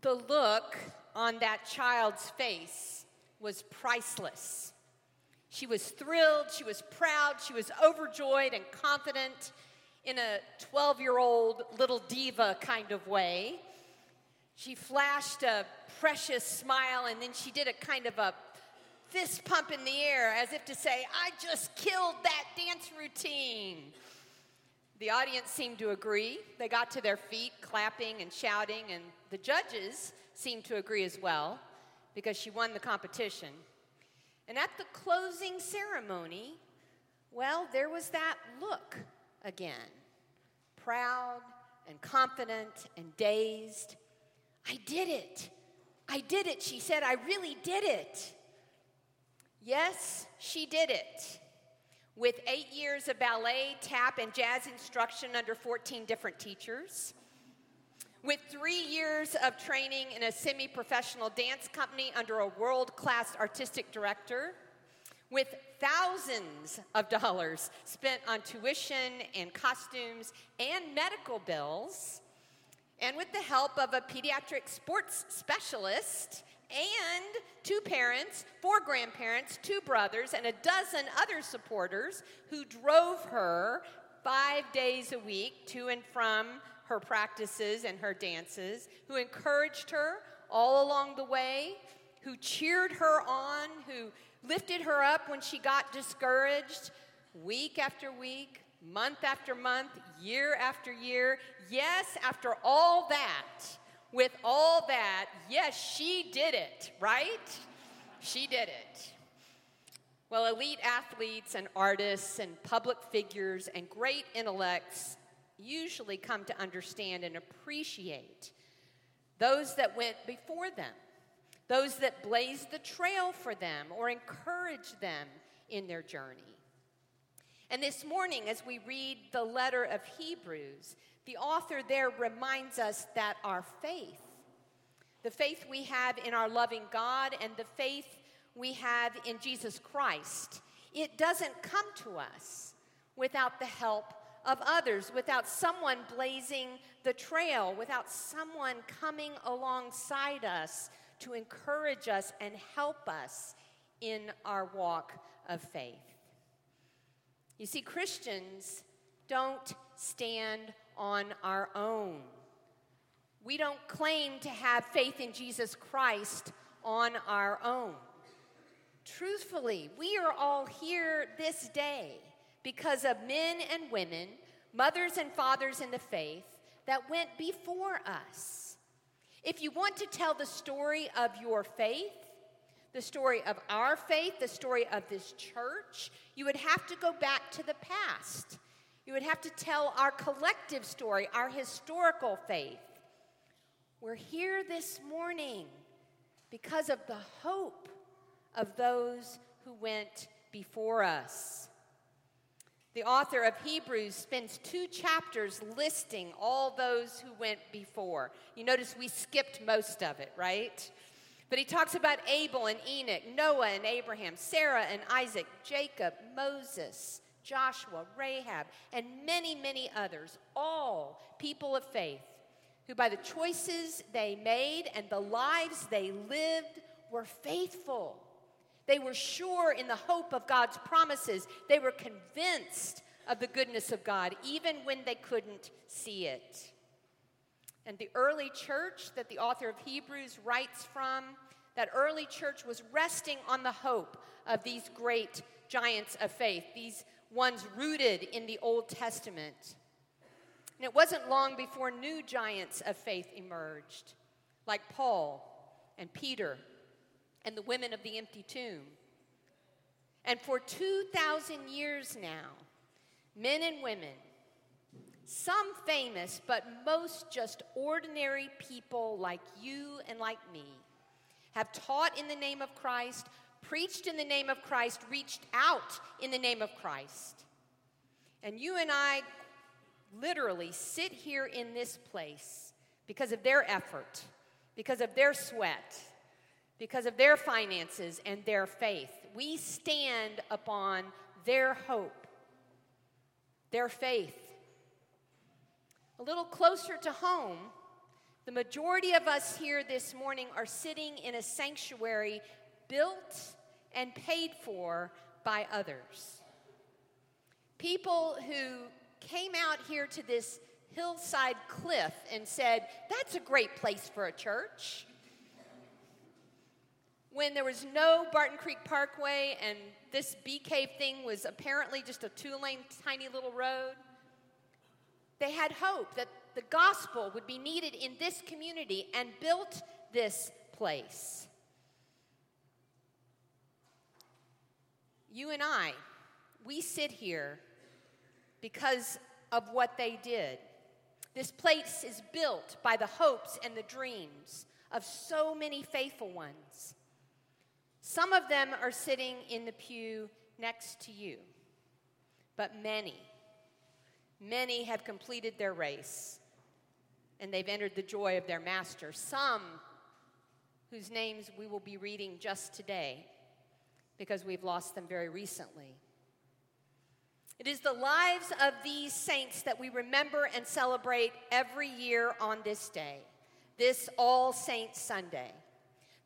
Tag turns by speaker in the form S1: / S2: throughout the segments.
S1: The look on that child's face was priceless. She was thrilled, she was proud, she was overjoyed and confident in a 12 year old little diva kind of way. She flashed a precious smile and then she did a kind of a fist pump in the air as if to say, I just killed that dance routine. The audience seemed to agree. They got to their feet, clapping and shouting, and the judges seemed to agree as well because she won the competition. And at the closing ceremony, well, there was that look again proud and confident and dazed. I did it. I did it, she said. I really did it. Yes, she did it. With eight years of ballet, tap, and jazz instruction under 14 different teachers. With three years of training in a semi professional dance company under a world class artistic director. With thousands of dollars spent on tuition and costumes and medical bills. And with the help of a pediatric sports specialist and two parents, four grandparents, two brothers, and a dozen other supporters who drove her five days a week to and from her practices and her dances, who encouraged her all along the way, who cheered her on, who lifted her up when she got discouraged week after week, month after month, year after year. Yes, after all that, with all that, yes, she did it, right? She did it. Well, elite athletes and artists and public figures and great intellects usually come to understand and appreciate those that went before them, those that blazed the trail for them or encouraged them in their journey. And this morning, as we read the letter of Hebrews, the author there reminds us that our faith, the faith we have in our loving God and the faith we have in Jesus Christ, it doesn't come to us without the help of others, without someone blazing the trail, without someone coming alongside us to encourage us and help us in our walk of faith. You see, Christians don't stand on our own. We don't claim to have faith in Jesus Christ on our own. Truthfully, we are all here this day because of men and women, mothers and fathers in the faith that went before us. If you want to tell the story of your faith, the story of our faith, the story of this church, you would have to go back to the past. You would have to tell our collective story, our historical faith. We're here this morning because of the hope of those who went before us. The author of Hebrews spends two chapters listing all those who went before. You notice we skipped most of it, right? But he talks about Abel and Enoch, Noah and Abraham, Sarah and Isaac, Jacob, Moses, Joshua, Rahab, and many, many others, all people of faith, who by the choices they made and the lives they lived were faithful. They were sure in the hope of God's promises. They were convinced of the goodness of God, even when they couldn't see it. And the early church that the author of Hebrews writes from, that early church was resting on the hope of these great giants of faith, these ones rooted in the Old Testament. And it wasn't long before new giants of faith emerged, like Paul and Peter and the women of the empty tomb. And for 2,000 years now, men and women, some famous, but most just ordinary people like you and like me, have taught in the name of Christ, preached in the name of Christ, reached out in the name of Christ. And you and I literally sit here in this place because of their effort, because of their sweat, because of their finances and their faith. We stand upon their hope, their faith. A little closer to home, The majority of us here this morning are sitting in a sanctuary built and paid for by others. People who came out here to this hillside cliff and said, That's a great place for a church. When there was no Barton Creek Parkway and this bee cave thing was apparently just a two lane tiny little road, they had hope that the gospel would be needed in this community and built this place. You and I, we sit here because of what they did. This place is built by the hopes and the dreams of so many faithful ones. Some of them are sitting in the pew next to you, but many, many have completed their race and they've entered the joy of their master. Some whose names we will be reading just today because we've lost them very recently. It is the lives of these saints that we remember and celebrate every year on this day, this All Saints Sunday.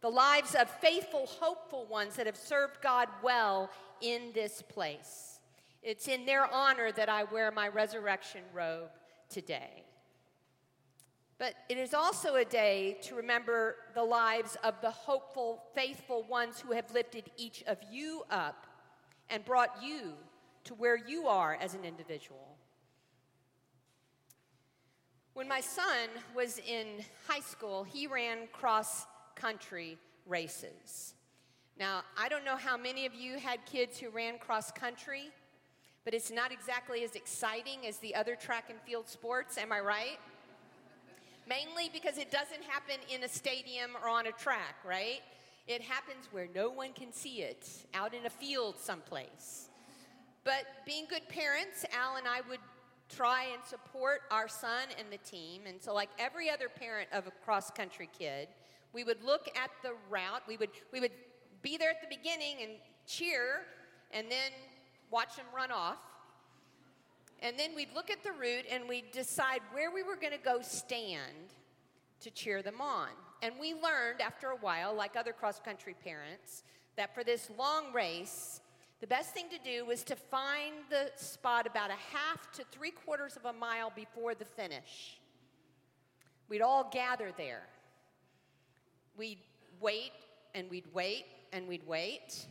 S1: The lives of faithful, hopeful ones that have served God well in this place. It's in their honor that I wear my resurrection robe today. But it is also a day to remember the lives of the hopeful, faithful ones who have lifted each of you up and brought you to where you are as an individual. When my son was in high school, he ran cross country races. Now, I don't know how many of you had kids who ran cross country, but it's not exactly as exciting as the other track and field sports, am I right? Mainly because it doesn't happen in a stadium or on a track, right? It happens where no one can see it, out in a field someplace. But being good parents, Al and I would try and support our son and the team. And so, like every other parent of a cross country kid, we would look at the route. We would, we would be there at the beginning and cheer, and then watch them run off. And then we'd look at the route and we'd decide where we were going to go stand to cheer them on. And we learned after a while, like other cross country parents, that for this long race, the best thing to do was to find the spot about a half to three quarters of a mile before the finish. We'd all gather there. We'd wait and we'd wait and we'd wait.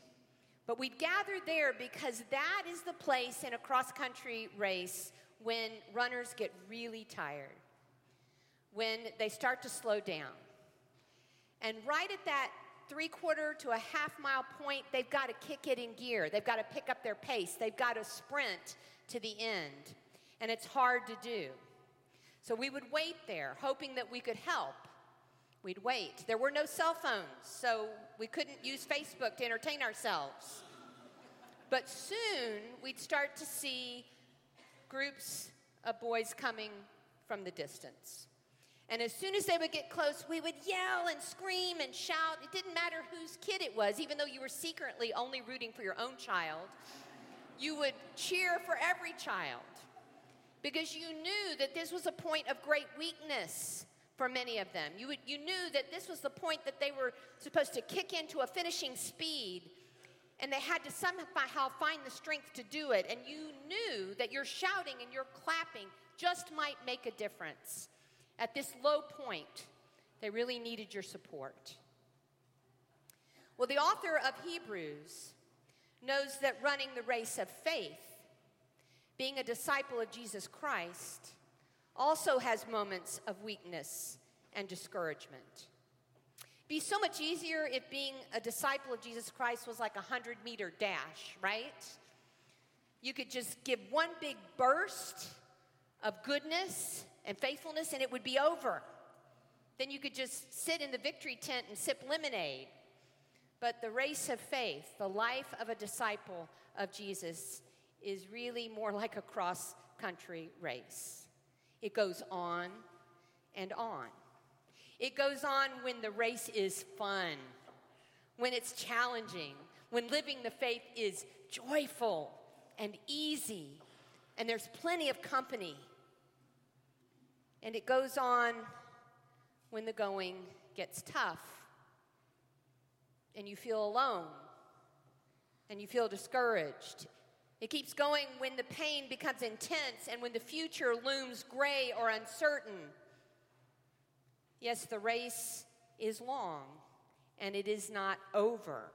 S1: But we'd gather there because that is the place in a cross country race when runners get really tired, when they start to slow down. And right at that three quarter to a half mile point, they've got to kick it in gear. They've got to pick up their pace. They've got to sprint to the end. And it's hard to do. So we would wait there, hoping that we could help. We'd wait. There were no cell phones, so we couldn't use Facebook to entertain ourselves. But soon we'd start to see groups of boys coming from the distance. And as soon as they would get close, we would yell and scream and shout. It didn't matter whose kid it was, even though you were secretly only rooting for your own child. You would cheer for every child because you knew that this was a point of great weakness for many of them. You, would, you knew that this was the point that they were supposed to kick into a finishing speed and they had to somehow find the strength to do it. And you knew that your shouting and your clapping just might make a difference. At this low point, they really needed your support. Well, the author of Hebrews knows that running the race of faith, being a disciple of Jesus Christ, also has moments of weakness and discouragement. Be so much easier if being a disciple of Jesus Christ was like a 100 meter dash, right? You could just give one big burst of goodness and faithfulness, and it would be over. Then you could just sit in the victory tent and sip lemonade. But the race of faith, the life of a disciple of Jesus, is really more like a cross country race. It goes on and on. It goes on when the race is fun, when it's challenging, when living the faith is joyful and easy, and there's plenty of company and it goes on when the going gets tough and you feel alone and you feel discouraged. It keeps going when the pain becomes intense and when the future looms gray or uncertain. Yes, the race is long and it is not over.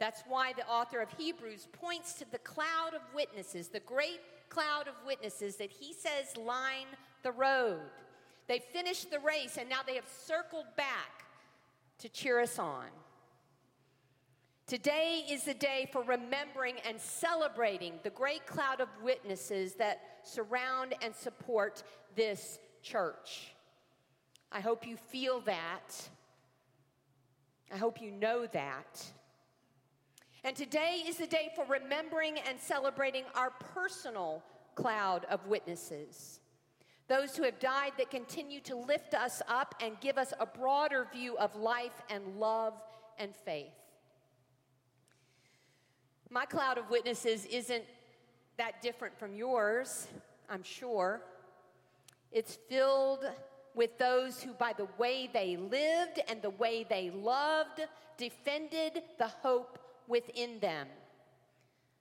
S1: That's why the author of Hebrews points to the cloud of witnesses, the great cloud of witnesses that he says line the road. They finished the race and now they have circled back to cheer us on. Today is the day for remembering and celebrating the great cloud of witnesses that surround and support this church. I hope you feel that. I hope you know that. And today is the day for remembering and celebrating our personal cloud of witnesses. Those who have died that continue to lift us up and give us a broader view of life and love and faith. My cloud of witnesses isn't that different from yours, I'm sure. It's filled with those who, by the way they lived and the way they loved, defended the hope within them.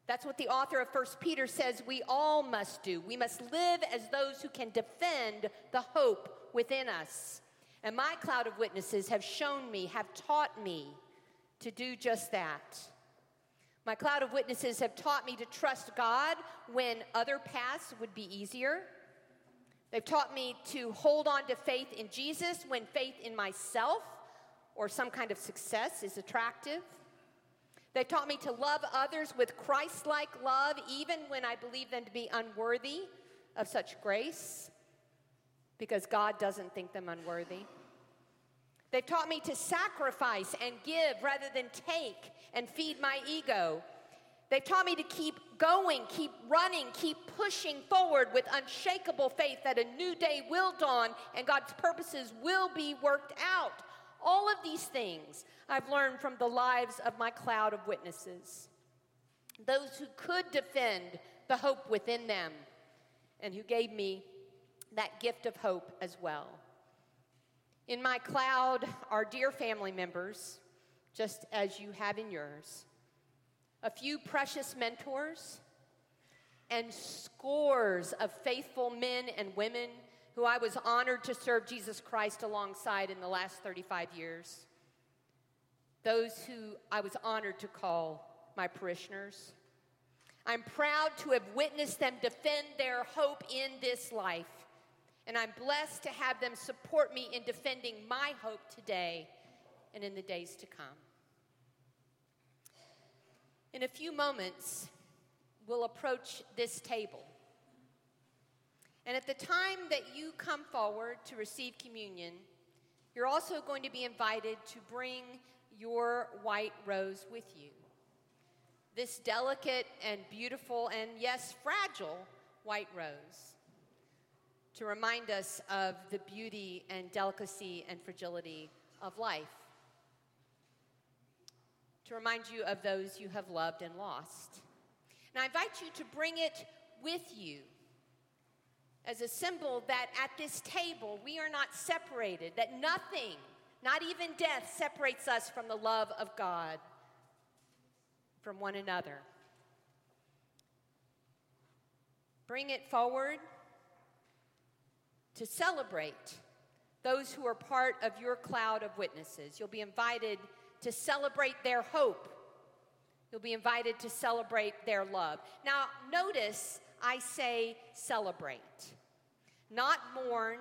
S1: That's what the author of 1 Peter says we all must do. We must live as those who can defend the hope within us. And my cloud of witnesses have shown me, have taught me to do just that. My cloud of witnesses have taught me to trust God when other paths would be easier. They've taught me to hold on to faith in Jesus when faith in myself or some kind of success is attractive. They've taught me to love others with Christ like love, even when I believe them to be unworthy of such grace, because God doesn't think them unworthy. They've taught me to sacrifice and give rather than take and feed my ego. They've taught me to keep going, keep running, keep pushing forward with unshakable faith that a new day will dawn and God's purposes will be worked out. All of these things I've learned from the lives of my cloud of witnesses. Those who could defend the hope within them and who gave me that gift of hope as well. In my cloud are dear family members, just as you have in yours, a few precious mentors, and scores of faithful men and women who I was honored to serve Jesus Christ alongside in the last 35 years. Those who I was honored to call my parishioners. I'm proud to have witnessed them defend their hope in this life and I'm blessed to have them support me in defending my hope today and in the days to come. In a few moments, we'll approach this table. And at the time that you come forward to receive communion, you're also going to be invited to bring your white rose with you. This delicate and beautiful and, yes, fragile white rose to remind us of the beauty and delicacy and fragility of life, to remind you of those you have loved and lost. And I invite you to bring it with you as a symbol that at this table we are not separated, that nothing, not even death, separates us from the love of God, from one another. Bring it forward to celebrate those who are part of your cloud of witnesses. You'll be invited to celebrate their hope. You'll be invited to celebrate their love. Now, notice I say celebrate, not mourn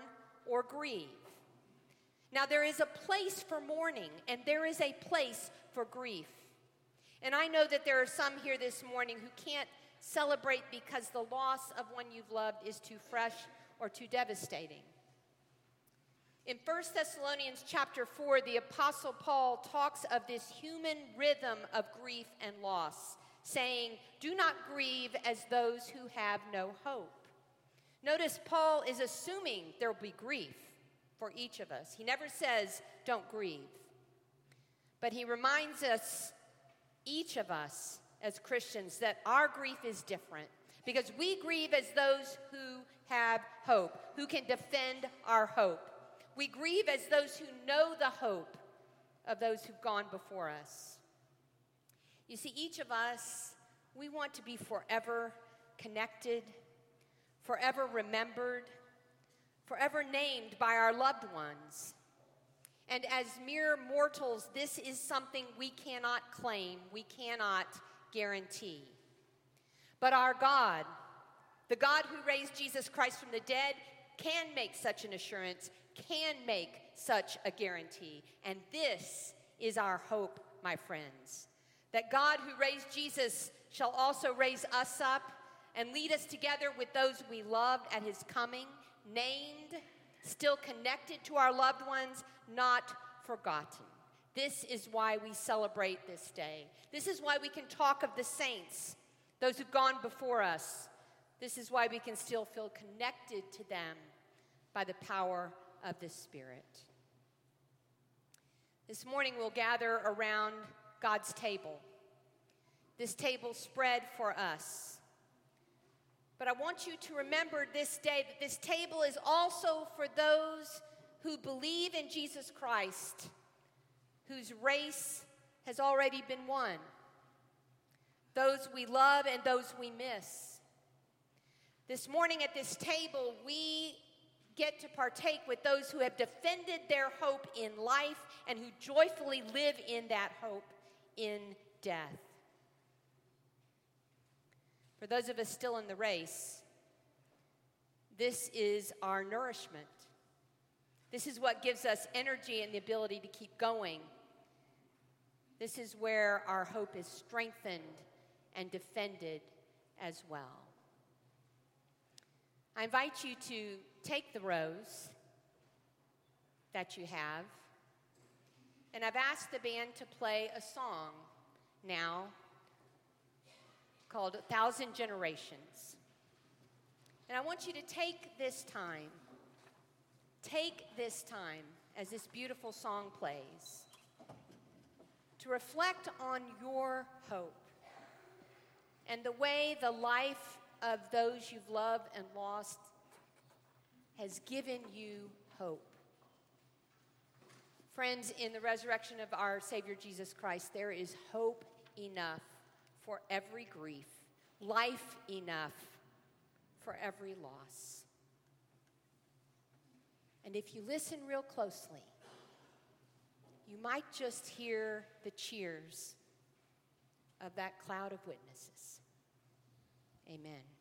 S1: or grieve. Now, there is a place for mourning and there is a place for grief. And I know that there are some here this morning who can't celebrate because the loss of one you've loved is too fresh or too devastating. In 1 Thessalonians chapter 4, the apostle Paul talks of this human rhythm of grief and loss, saying, "Do not grieve as those who have no hope." Notice Paul is assuming there will be grief for each of us. He never says, "Don't grieve." But he reminds us each of us as Christians that our grief is different because we grieve as those who have hope, who can defend our hope. We grieve as those who know the hope of those who've gone before us. You see, each of us, we want to be forever connected, forever remembered, forever named by our loved ones. And as mere mortals, this is something we cannot claim, we cannot guarantee. But our God, the God who raised Jesus Christ from the dead, can make such an assurance, can make such a guarantee. And this is our hope, my friends. That God who raised Jesus shall also raise us up and lead us together with those we loved at his coming, named, still connected to our loved ones, not forgotten. This is why we celebrate this day. This is why we can talk of the saints, those who've gone before us. This is why we can still feel connected to them by the power of the Spirit. This morning we'll gather around God's table. This table spread for us. But I want you to remember this day that this table is also for those who believe in Jesus Christ, whose race has already been won, those we love and those we miss. This morning at this table, we get to partake with those who have defended their hope in life and who joyfully live in that hope in death. For those of us still in the race, this is our nourishment. This is what gives us energy and the ability to keep going. This is where our hope is strengthened and defended as well. I invite you to take the rose that you have, and I've asked the band to play a song now called A Thousand Generations. And I want you to take this time Take this time as this beautiful song plays to reflect on your hope and the way the life of those you've loved and lost has given you hope. Friends, in the resurrection of our Savior Jesus Christ, there is hope enough for every grief, life enough for every loss. And if you listen real closely, you might just hear the cheers of that cloud of witnesses. Amen.